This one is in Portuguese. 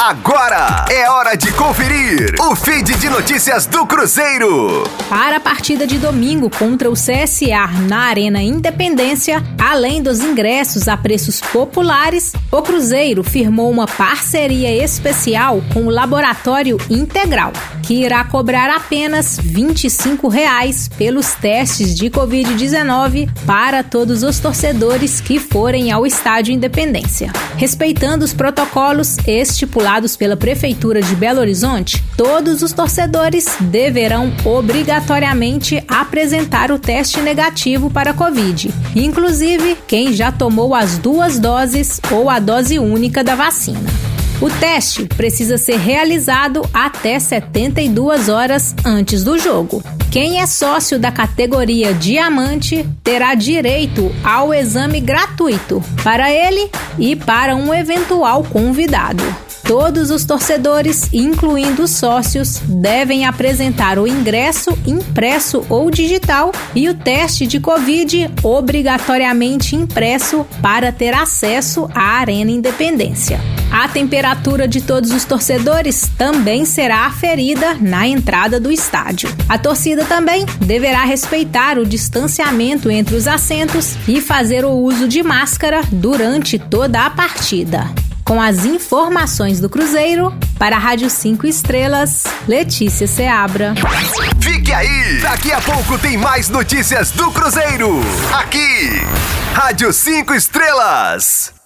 Agora é hora de conferir o feed de notícias do Cruzeiro. Para a partida de domingo contra o CSA na Arena Independência, além dos ingressos a preços populares, o Cruzeiro firmou uma parceria especial com o Laboratório Integral, que irá cobrar apenas 25 reais pelos testes de Covid-19 para todos os torcedores que forem ao Estádio Independência. Respeitando os protocolos estipulados pela Prefeitura de Belo Horizonte, todos os torcedores deverão obrigatoriamente apresentar o teste negativo para a Covid, inclusive quem já tomou as duas doses ou a dose única da vacina. O teste precisa ser realizado até 72 horas antes do jogo. Quem é sócio da categoria Diamante terá direito ao exame gratuito para ele e para um eventual convidado. Todos os torcedores, incluindo os sócios, devem apresentar o ingresso impresso ou digital e o teste de Covid obrigatoriamente impresso para ter acesso à Arena Independência. A temperatura de todos os torcedores também será aferida na entrada do estádio. A torcida também deverá respeitar o distanciamento entre os assentos e fazer o uso de máscara durante toda a partida. Com as informações do Cruzeiro, para a Rádio 5 Estrelas, Letícia Seabra. Fique aí! Daqui a pouco tem mais notícias do Cruzeiro. Aqui, Rádio 5 Estrelas.